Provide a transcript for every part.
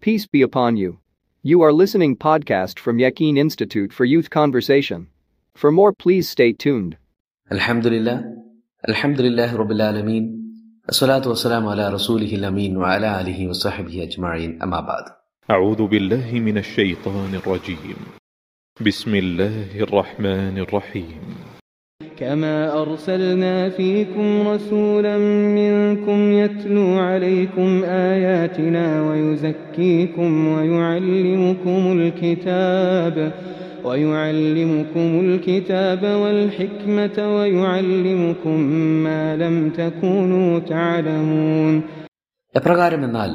Peace be upon you. You are listening podcast from Yakin Institute for Youth Conversation. For more please stay tuned. الحمد لله الحمد لله رب العالمين الصلاة والسلام على رسوله الأمين وعلى آله وصحبه أجمعين أما بعد أعوذ بالله من الشيطان الرجيم بسم الله الرحمن الرحيم كما أرسلنا فيكم رسولا منكم يتلو عليكم آياتنا ويزكيكم ويعلمكم الكتاب ويعلمكم الكتاب والحكمة ويعلمكم ما لم تكونوا تعلمون എപ്രകാരമെന്നാൽ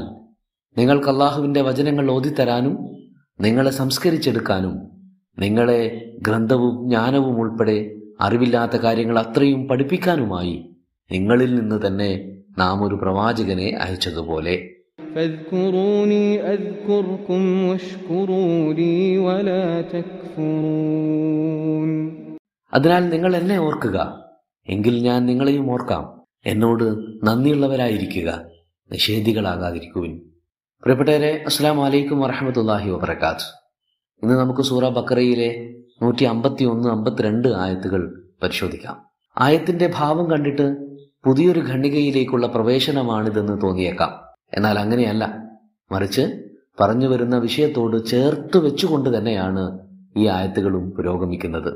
നിങ്ങൾക്ക് അള്ളാഹുവിൻ്റെ വചനങ്ങൾ ഓതിത്തരാനും നിങ്ങളെ സംസ്കരിച്ചെടുക്കാനും നിങ്ങളെ ഗ്രന്ഥവും ജ്ഞാനവും ഉൾപ്പെടെ അറിവില്ലാത്ത കാര്യങ്ങൾ അത്രയും പഠിപ്പിക്കാനുമായി നിങ്ങളിൽ നിന്ന് തന്നെ നാം ഒരു പ്രവാചകനെ അയച്ചതുപോലെ. അതിനാൽ നിങ്ങൾ എന്നെ ഓർക്കുക. എങ്കിൽ ഞാൻ നിങ്ങളെയും ഓർക്കാം. എന്നോട് നന്ദിയുള്ളവരായിരിക്കുക. നിഷേധികളാകാതിരിക്കുവിൻ. പ്രിയപ്പെട്ടവരെ അസ്സാം വലൈക്കും വറഹമത്തല്ലാഹി വബർക്കാത്ത് ഇന്ന് നമുക്ക് സൂറ ബക്കറയിലെ നൂറ്റി അമ്പത്തി ഒന്ന് അമ്പത്തിരണ്ട് ആയത്തുകൾ പരിശോധിക്കാം. ആയത്തിന്റെ ഭാവം കണ്ടിട്ട് പുതിയൊരു ഖണ്ഡികയിലേക്കുള്ള പ്രവേശനമാണിതെന്ന് തോന്നിയേക്കാം. എന്നാൽ അങ്ങനെയല്ല. മറിച്ച് പറഞ്ഞു വരുന്ന വിഷയത്തോട് ചേർത്ത് വെച്ചുകൊണ്ട് തന്നെയാണ് ഈ ആയത്തുകളും പുരോഗമിക്കുന്നത്.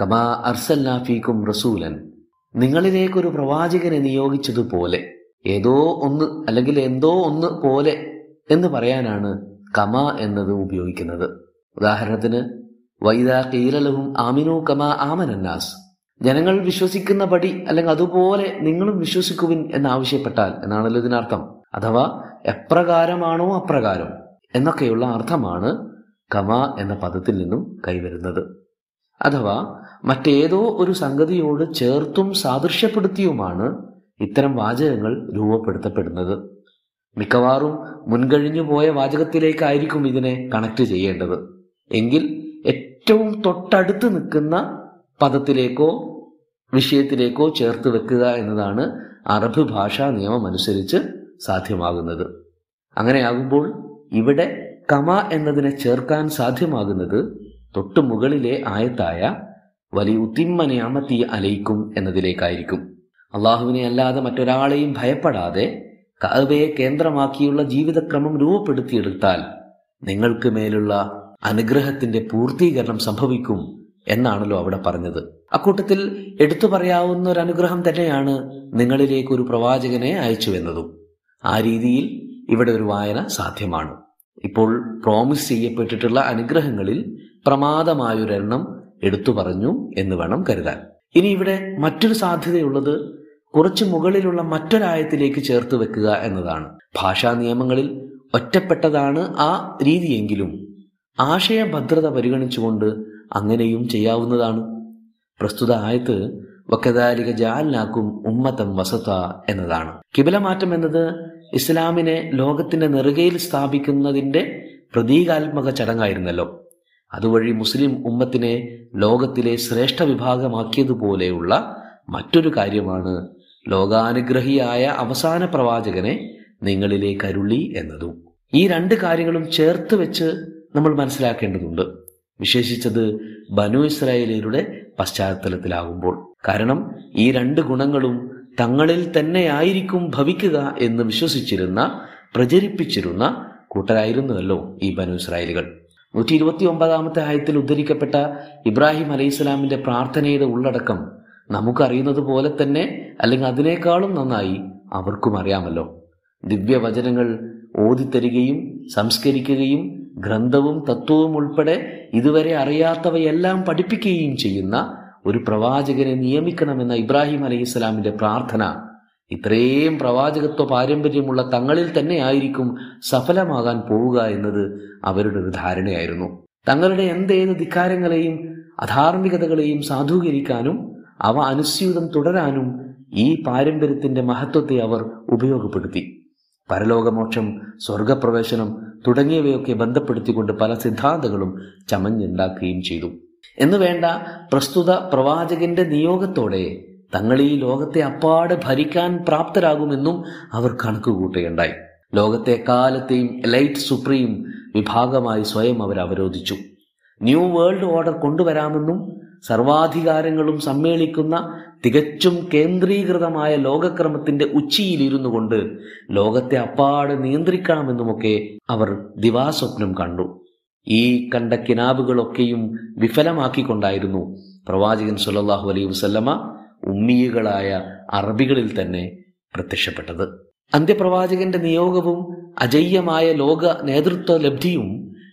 കമാ അർസല്ലാഫീക്കും റസൂലൻ. നിങ്ങളിലേക്കൊരു പ്രവാചകനെ നിയോഗിച്ചതുപോലെ ഏതോ ഒന്ന് അല്ലെങ്കിൽ എന്തോ ഒന്ന് പോലെ എന്ന് പറയാനാണ് കമ എന്നത് ഉപയോഗിക്കുന്നത്. ഉദാഹരണത്തിന് വൈദ കീലലഹും ആമിനു കമ ആമനന്നാസ് ജനങ്ങൾ വിശ്വസിക്കുന്ന പടി അല്ലെങ്കിൽ അതുപോലെ നിങ്ങളും വിശ്വസിക്കുവിൻ എന്നാവശ്യപ്പെട്ടാൽ എന്നാണല്ലോ ഇതിനർത്ഥം. അഥവാ എപ്രകാരമാണോ അപ്രകാരം എന്നൊക്കെയുള്ള അർത്ഥമാണ് കമ എന്ന പദത്തിൽ നിന്നും കൈവരുന്നത്. അഥവാ മറ്റേതോ ഒരു സംഗതിയോട് ചേർത്തും സാദൃശ്യപ്പെടുത്തിയുമാണ് ഇത്തരം വാചകങ്ങൾ രൂപപ്പെടുത്തപ്പെടുന്നത്. മിക്കവാറും മുൻകഴിഞ്ഞു പോയ വാചകത്തിലേക്കായിരിക്കും ഇതിനെ കണക്ട് ചെയ്യേണ്ടത്. എങ്കിൽ ഏറ്റവും തൊട്ടടുത്ത് നിൽക്കുന്ന പദത്തിലേക്കോ വിഷയത്തിലേക്കോ ചേർത്ത് വെക്കുക എന്നതാണ് അറബ് ഭാഷാ നിയമം അനുസരിച്ച് സാധ്യമാകുന്നത്. അങ്ങനെയാകുമ്പോൾ ഇവിടെ കമ എന്നതിനെ ചേർക്കാൻ സാധ്യമാകുന്നത് തൊട്ടു മുകളിലെ ആയത്തായ വലിയ ഉത്തിമ്മനയാമത്തി അലയിക്കും എന്നതിലേക്കായിരിക്കും. അള്ളാഹുവിനെ അല്ലാതെ മറ്റൊരാളെയും ഭയപ്പെടാതെ കഅബയെ കേന്ദ്രമാക്കിയുള്ള ജീവിതക്രമം രൂപപ്പെടുത്തിയെടുത്താൽ നിങ്ങൾക്ക് മേലുള്ള അനുഗ്രഹത്തിന്റെ പൂർത്തീകരണം സംഭവിക്കും എന്നാണല്ലോ അവിടെ പറഞ്ഞത്. അക്കൂട്ടത്തിൽ എടുത്തു പറയാവുന്ന ഒരു അനുഗ്രഹം തന്നെയാണ് നിങ്ങളിലേക്ക് ഒരു പ്രവാചകനെ അയച്ചു എന്നതും ആ രീതിയിൽ ഇവിടെ ഒരു വായന സാധ്യമാണ്. ഇപ്പോൾ പ്രോമിസ് ചെയ്യപ്പെട്ടിട്ടുള്ള അനുഗ്രഹങ്ങളിൽ പ്രമാദമായൊരെണ്ണം എടുത്തു പറഞ്ഞു എന്ന് വേണം കരുതാൻ. ഇനി ഇവിടെ മറ്റൊരു സാധ്യതയുള്ളത് കുറച്ച് മുകളിലുള്ള മറ്റൊരായത്തിലേക്ക് ചേർത്ത് വെക്കുക എന്നതാണ്. ഭാഷാ നിയമങ്ങളിൽ ഒറ്റപ്പെട്ടതാണ് ആ രീതിയെങ്കിലും ആശയഭദ്രത പരിഗണിച്ചുകൊണ്ട് അങ്ങനെയും ചെയ്യാവുന്നതാണ്. പ്രസ്തുത ആയത്ത് വക്കദാലിക ജാലിനാക്കും ഉമ്മത്തം വസത്ത എന്നതാണ്. കിബിലമാറ്റം എന്നത് ഇസ്ലാമിനെ ലോകത്തിന്റെ നെറുകയിൽ സ്ഥാപിക്കുന്നതിന്റെ പ്രതീകാത്മക ചടങ്ങായിരുന്നല്ലോ. അതുവഴി മുസ്ലിം ഉമ്മത്തിനെ ലോകത്തിലെ ശ്രേഷ്ഠ വിഭാഗമാക്കിയതുപോലെയുള്ള മറ്റൊരു കാര്യമാണ് ലോകാനുഗ്രഹിയായ അവസാന പ്രവാചകനെ നിങ്ങളിലേക്ക് അരുളി എന്നതും. ഈ രണ്ട് കാര്യങ്ങളും ചേർത്ത് വെച്ച് നമ്മൾ മനസ്സിലാക്കേണ്ടതുണ്ട്. വിശേഷിച്ചത് ബനു ഇസ്രായേലിയരുടെ പശ്ചാത്തലത്തിലാകുമ്പോൾ കാരണം ഈ രണ്ട് ഗുണങ്ങളും തങ്ങളിൽ തന്നെയായിരിക്കും ഭവിക്കുക എന്ന് വിശ്വസിച്ചിരുന്ന പ്രചരിപ്പിച്ചിരുന്ന കൂട്ടരായിരുന്നുവല്ലോ ഈ ബനു ഇസ്രായേലുകൾ. നൂറ്റി ഇരുപത്തി ഒമ്പതാമത്തെ ആയത്തിൽ ഉദ്ധരിക്കപ്പെട്ട ഇബ്രാഹിം അലൈഹി സ്വലാമിന്റെ പ്രാർത്ഥനയുടെ ഉള്ളടക്കം നമുക്കറിയുന്നത് പോലെ തന്നെ അല്ലെങ്കിൽ അതിനേക്കാളും നന്നായി അവർക്കും അറിയാമല്ലോ. ദിവ്യവചനങ്ങൾ ഓതിത്തരികയും സംസ്കരിക്കുകയും ഗ്രന്ഥവും തത്വവും ഉൾപ്പെടെ ഇതുവരെ അറിയാത്തവയെല്ലാം പഠിപ്പിക്കുകയും ചെയ്യുന്ന ഒരു പ്രവാചകനെ നിയമിക്കണമെന്ന ഇബ്രാഹിം അലൈഹി സ്വലാമിന്റെ പ്രാർത്ഥന ഇത്രയും പ്രവാചകത്വ പാരമ്പര്യമുള്ള തങ്ങളിൽ തന്നെ ആയിരിക്കും സഫലമാകാൻ പോവുക എന്നത് അവരുടെ ഒരു ധാരണയായിരുന്നു. തങ്ങളുടെ എന്തേത് ധിക്കാരങ്ങളെയും അധാർമികതകളെയും സാധൂകരിക്കാനും അവ അനുസ്യൂതം തുടരാനും ഈ പാരമ്പര്യത്തിന്റെ മഹത്വത്തെ അവർ ഉപയോഗപ്പെടുത്തി. പരലോകമോക്ഷം സ്വർഗപ്രവേശനം തുടങ്ങിയവയൊക്കെ ബന്ധപ്പെടുത്തിക്കൊണ്ട് പല സിദ്ധാന്തങ്ങളും ചമഞ്ഞുണ്ടാക്കുകയും ചെയ്തു. എന്ന് വേണ്ട പ്രസ്തുത പ്രവാചകന്റെ നിയോഗത്തോടെ തങ്ങൾ ഈ ലോകത്തെ അപ്പാട് ഭരിക്കാൻ പ്രാപ്തരാകുമെന്നും അവർ കണക്കുകൂട്ടുകയുണ്ടായി. ലോകത്തെ കാലത്തെയും ലൈറ്റ് സുപ്രീം വിഭാഗമായി സ്വയം അവർ അവരോധിച്ചു. ന്യൂ വേൾഡ് ഓർഡർ കൊണ്ടുവരാമെന്നും സർവാധികാരങ്ങളും സമ്മേളിക്കുന്ന തികച്ചും കേന്ദ്രീകൃതമായ ലോകക്രമത്തിന്റെ ഉച്ചിയിലിരുന്നു കൊണ്ട് ലോകത്തെ അപ്പാട് നിയന്ത്രിക്കണമെന്നുമൊക്കെ അവർ ദിവാസ്വപ്നം കണ്ടു. ഈ കണ്ട കിനാബുകളൊക്കെയും വിഫലമാക്കിക്കൊണ്ടായിരുന്നു പ്രവാചകൻ സുലല്ലാഹു അലൈഹി വസല്ലമ ഉമ്മിയകളായ അറബികളിൽ തന്നെ പ്രത്യക്ഷപ്പെട്ടത്. അന്ത്യപ്രവാചകന്റെ നിയോഗവും അജയ്യമായ ലോക നേതൃത്വ ലബ്ധിയും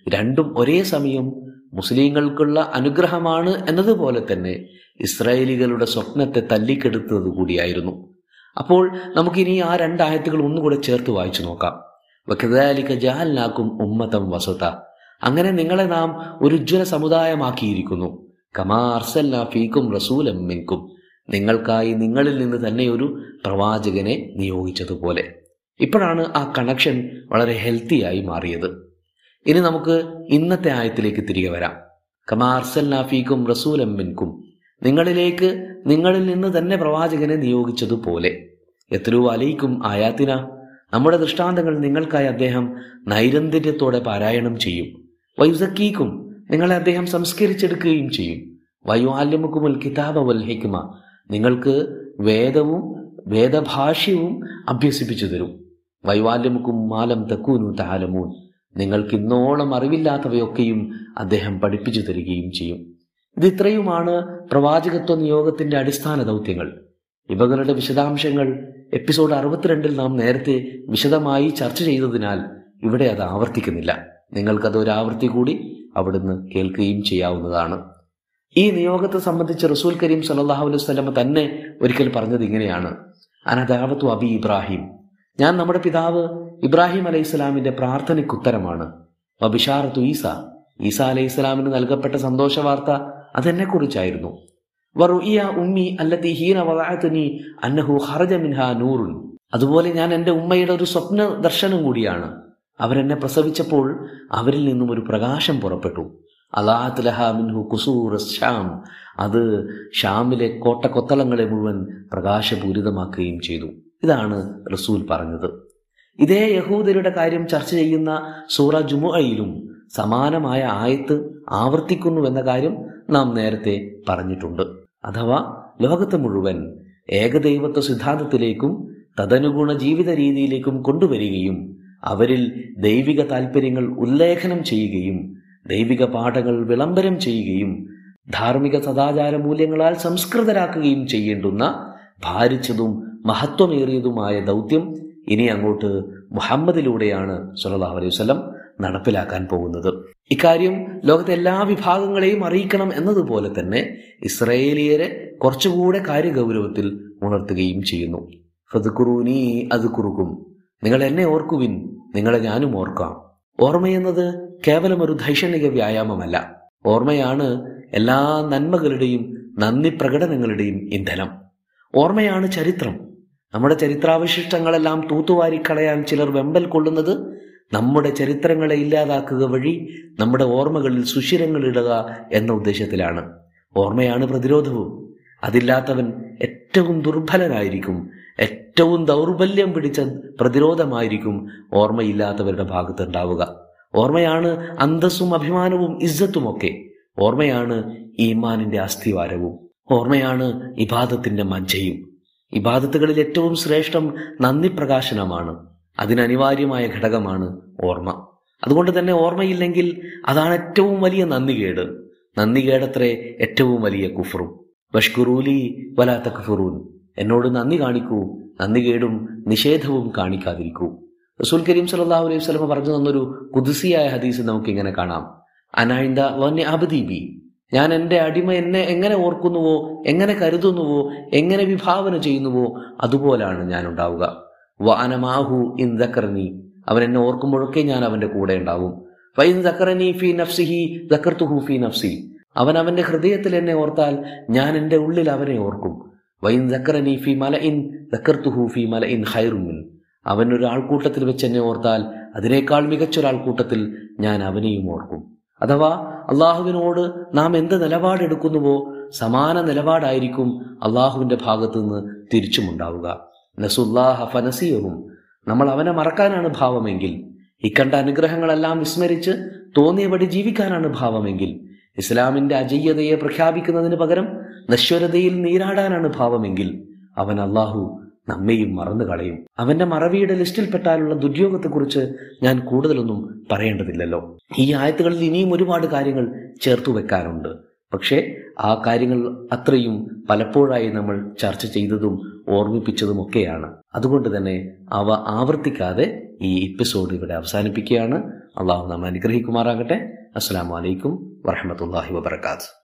രണ്ടും ഒരേ സമയം മുസ്ലിങ്ങൾക്കുള്ള അനുഗ്രഹമാണ് എന്നതുപോലെ തന്നെ ഇസ്രായേലികളുടെ സ്വപ്നത്തെ തല്ലിക്കെടുത്തത് കൂടിയായിരുന്നു. അപ്പോൾ നമുക്കിനി ആ രണ്ടായത്തുകൾ ഒന്നുകൂടെ ചേർത്ത് വായിച്ചു നോക്കാം. വക്കദാലിക ജാൽനാക്കും ഉമ്മതം വസത. അങ്ങനെ നിങ്ങളെ നാം ഒരു ഉജ്ജ്വല സമുദായമാക്കിയിരിക്കുന്നു കമാ അർസൽനാ ഫീക്കും റസൂലം മിൻകും. നിങ്ങൾക്കായി നിങ്ങളിൽ നിന്ന് തന്നെ ഒരു പ്രവാചകനെ നിയോഗിച്ചതുപോലെ. ഇപ്പോഴാണ് ആ കണക്ഷൻ വളരെ ഹെൽത്തിയായി മാറിയത്. ഇനി നമുക്ക് ഇന്നത്തെ ആയത്തിലേക്ക് തിരികെ വരാം. കമാ അർസൽനാ ഫീക്കും റസൂലം മിൻകും. നിങ്ങളിലേക്ക് നിങ്ങളിൽ നിന്ന് തന്നെ പ്രവാചകനെ നിയോഗിച്ചതുപോലെ. എത്രയോ അലയിക്കും ആയാത്തിന നമ്മുടെ ദൃഷ്ടാന്തങ്ങൾ നിങ്ങൾക്കായി അദ്ദേഹം നൈരന്തര്യത്തോടെ പാരായണം ചെയ്യും. വൈസക്കീക്കും നിങ്ങളെ അദ്ദേഹം സംസ്കരിച്ചെടുക്കുകയും ചെയ്യും. വയുആല്യമുക്കുമുൽ കിതാബ വൽഹിക്കുമ നിങ്ങൾക്ക് വേദവും വേദഭാഷ്യവും അഭ്യസിപ്പിച്ചു തരും. വൈവാല്യമുക്കും മാലം തക്കൂനു താലമൂൻ നിങ്ങൾക്ക് ഇന്നോളം അറിവില്ലാത്തവയൊക്കെയും അദ്ദേഹം പഠിപ്പിച്ചു തരികയും ചെയ്യും. ഇത് ഇത്രയുമാണ് പ്രവാചകത്വ നിയോഗത്തിന്റെ അടിസ്ഥാന ദൗത്യങ്ങൾ. ഇവകളുടെ വിശദാംശങ്ങൾ എപ്പിസോഡ് അറുപത്തിരണ്ടിൽ നാം നേരത്തെ വിശദമായി ചർച്ച ചെയ്തതിനാൽ ഇവിടെ അത് ആവർത്തിക്കുന്നില്ല. നിങ്ങൾക്കത് ഒരു ആവർത്തി കൂടി അവിടുന്ന് കേൾക്കുകയും ചെയ്യാവുന്നതാണ്. ഈ നിയോഗത്തെ സംബന്ധിച്ച് റസൂൽ കരീം സല്ലാഹു അലൈഹി സ്വലമ തന്നെ ഒരിക്കൽ പറഞ്ഞത് ഇങ്ങനെയാണ്. അനദാവത്തു അബി ഇബ്രാഹിം. ഞാൻ നമ്മുടെ പിതാവ് ഇബ്രാഹിം അലൈഹി സ്വലാമിന്റെ പ്രാർത്ഥനയ്ക്കുത്തരമാണ്. വബിഷാറത്തു ഈസ. ഈസ അലൈഹി സ്വലാമിന് നൽകപ്പെട്ട സന്തോഷ വാർത്ത അതെന്നെ കുറിച്ചായിരുന്നു ഉമ്മി അല്ലത്തി ഹീന വദഅത്നി അന്നഹു മിൻഹാ നൂറുൻ. അതുപോലെ ഞാൻ എന്റെ ഉമ്മയുടെ ഒരു സ്വപ്ന ദർശനം കൂടിയാണ്. അവരെന്നെ പ്രസവിച്ചപ്പോൾ അവരിൽ നിന്നും ഒരു പ്രകാശം പുറപ്പെട്ടു. അലാത്ലഹാമിൻഹു ലഹ മിൻഹു കുസൂർ ഷ്യാം അത് ഷ്യാമിലെ കോട്ടക്കൊത്തളങ്ങളെ മുഴുവൻ പ്രകാശപൂരിതമാക്കുകയും ചെയ്തു. ഇതാണ് റസൂൽ പറഞ്ഞത്. ഇതേ യഹൂദരുടെ കാര്യം ചർച്ച ചെയ്യുന്ന സൂറ ജുമുഅയിലും സമാനമായ ആയത്ത് ആവർത്തിക്കുന്നു എന്ന കാര്യം നാം നേരത്തെ പറഞ്ഞിട്ടുണ്ട്. അഥവാ ലോകത്തെ മുഴുവൻ ഏകദൈവത്വ സിദ്ധാന്തത്തിലേക്കും തദനുഗുണ ജീവിത രീതിയിലേക്കും കൊണ്ടുവരികയും അവരിൽ ദൈവിക താൽപ്പര്യങ്ങൾ ഉല്ലേഖനം ചെയ്യുകയും ദൈവിക പാഠങ്ങൾ വിളംബരം ചെയ്യുകയും ധാർമ്മിക സദാചാര മൂല്യങ്ങളാൽ സംസ്കൃതരാക്കുകയും ചെയ്യേണ്ടുന്ന ഭാരിച്ചതും മഹത്വമേറിയതുമായ ദൗത്യം ഇനി അങ്ങോട്ട് മുഹമ്മദിലൂടെയാണ് സുല്ലാ അലൈഹി നടപ്പിലാക്കാൻ പോകുന്നത്. ഇക്കാര്യം ലോകത്തെ എല്ലാ വിഭാഗങ്ങളെയും അറിയിക്കണം എന്നതുപോലെ തന്നെ ഇസ്രയേലിയരെ കുറച്ചുകൂടെ കാര്യഗൗരവത്തിൽ ഉണർത്തുകയും ചെയ്യുന്നു. ഫതുക്കുറൂനി അത് കുറുക്കും നിങ്ങൾ എന്നെ ഓർക്കുവിൻ നിങ്ങളെ ഞാനും ഓർക്കാം. ഓർമ്മയെന്നത് കേവലം ഒരു ധൈഷണിക വ്യായാമമല്ല. ഓർമ്മയാണ് എല്ലാ നന്മകളുടെയും നന്ദി പ്രകടനങ്ങളുടെയും ഇന്ധനം. ഓർമ്മയാണ് ചരിത്രം. നമ്മുടെ ചരിത്രാവശിഷ്ടങ്ങളെല്ലാം തൂത്തുവാരിക്കളയാൻ ചിലർ വെമ്പൽ കൊള്ളുന്നത് നമ്മുടെ ചരിത്രങ്ങളെ ഇല്ലാതാക്കുക വഴി നമ്മുടെ ഓർമ്മകളിൽ സുഷിരങ്ങൾ ഇടുക എന്ന ഉദ്ദേശത്തിലാണ്. ഓർമ്മയാണ് പ്രതിരോധവും. അതില്ലാത്തവൻ ഏറ്റവും ദുർബലനായിരിക്കും. ഏറ്റവും ദൗർബല്യം പിടിച്ച പ്രതിരോധമായിരിക്കും ഓർമ്മയില്ലാത്തവരുടെ ഭാഗത്ത് ഉണ്ടാവുക ഓർമ്മയാണ് അന്തസ്സും അഭിമാനവും ഇജ്ജത്തുമൊക്കെ ഓർമ്മയാണ് ഈമാനിന്റെ അസ്ഥിവാരവും. ഓർമ്മയാണ് ഇബാദത്തിന്റെ മജ്ജയും. ഇബാദത്തുകളിൽ ഏറ്റവും ശ്രേഷ്ഠം നന്ദി പ്രകാശനമാണ് അതിനനിവാര്യമായ ഘടകമാണ് ഓർമ്മ. അതുകൊണ്ട് തന്നെ ഓർമ്മയില്ലെങ്കിൽ അതാണ് ഏറ്റവും വലിയ നന്ദികേട്. നന്ദികേടത്രേ ഏറ്റവും വലിയ കുഫറും. വഷ്കുറൂലി വലാത്ത കുഫുറൂൻ എന്നോട് നന്ദി കാണിക്കൂ നന്ദികേടും നിഷേധവും കാണിക്കാതിരിക്കൂ. റസൂൽ കരീം സല്ലാഹു അലൈഹി സ്വലമ പറഞ്ഞു തന്നൊരു കുതിസിയായ ഹദീസ് നമുക്ക് ഇങ്ങനെ കാണാം. അനായിന്ത വന്യ അബദീബി ഞാൻ എന്റെ അടിമ എന്നെ എങ്ങനെ ഓർക്കുന്നുവോ എങ്ങനെ കരുതുന്നുവോ എങ്ങനെ വിഭാവന ചെയ്യുന്നുവോ അതുപോലാണ് ഞാൻ ഉണ്ടാവുക വാനമാഹു ഇൻ ദക്കർനി. അവൻ എന്നെ ഓർക്കുമ്പോഴൊക്കെ ഞാൻ അവന്റെ കൂടെ ഉണ്ടാവും. വൈൻ ദക്കറനി ഫി നഫ്സിഹി ദക്കർത്തുഹു ഫി നഫ്സി. അവൻ അവന്റെ ഹൃദയത്തിൽ എന്നെ ഓർത്താൽ ഞാൻ എന്റെ ഉള്ളിൽ അവനെ ഓർക്കും. വൈൻ ദക്കറനി ഫി മല ഇൻ ദക്കർത്തുഹു ഫി മല ഇൻ ഹൈറുമിൻ അവൻ ഒരു ആൾക്കൂട്ടത്തിൽ വെച്ച് എന്നെ ഓർത്താൽ അതിനേക്കാൾ മികച്ചൊരാൾക്കൂട്ടത്തിൽ ഞാൻ അവനെയും ഓർക്കും. അഥവാ അള്ളാഹുവിനോട് നാം എന്ത് നിലപാടെടുക്കുന്നുവോ സമാന നിലപാടായിരിക്കും അള്ളാഹുവിന്റെ ഭാഗത്തുനിന്ന് തിരിച്ചുമുണ്ടാവുക. നസുല്ലാഹ ഫനസിയവും നമ്മൾ അവനെ മറക്കാനാണ് ഭാവമെങ്കിൽ ഇക്കണ്ട അനുഗ്രഹങ്ങളെല്ലാം വിസ്മരിച്ച് തോന്നിയപടി ജീവിക്കാനാണ് ഭാവമെങ്കിൽ ഇസ്ലാമിന്റെ അജയ്യതയെ പ്രഖ്യാപിക്കുന്നതിന് പകരം നശ്വരതയിൽ നീരാടാനാണ് ഭാവമെങ്കിൽ അവൻ അള്ളാഹു നമ്മയും മറന്നു കളയും. അവന്റെ മറവിയുടെ ലിസ്റ്റിൽപ്പെട്ടാലുള്ള ദുര്യോഗത്തെക്കുറിച്ച് ഞാൻ കൂടുതലൊന്നും പറയേണ്ടതില്ലല്ലോ. ഈ ആയത്തുകളിൽ ഇനിയും ഒരുപാട് കാര്യങ്ങൾ ചേർത്തു വെക്കാനുണ്ട് പക്ഷേ ആ കാര്യങ്ങൾ അത്രയും പലപ്പോഴായി നമ്മൾ ചർച്ച ചെയ്തതും ഓർമ്മിപ്പിച്ചതുമൊക്കെയാണ്. അതുകൊണ്ട് തന്നെ അവ ആവർത്തിക്കാതെ ഈ എപ്പിസോഡ് ഇവിടെ അവസാനിപ്പിക്കുകയാണ്. അള്ളാഹു നമ്മെ അനുഗ്രഹിക്കുമാറാകട്ടെ. അസ്സാം വലൈക്കും വറഹമത്തല്ലാഹി വബർക്കാത്ത്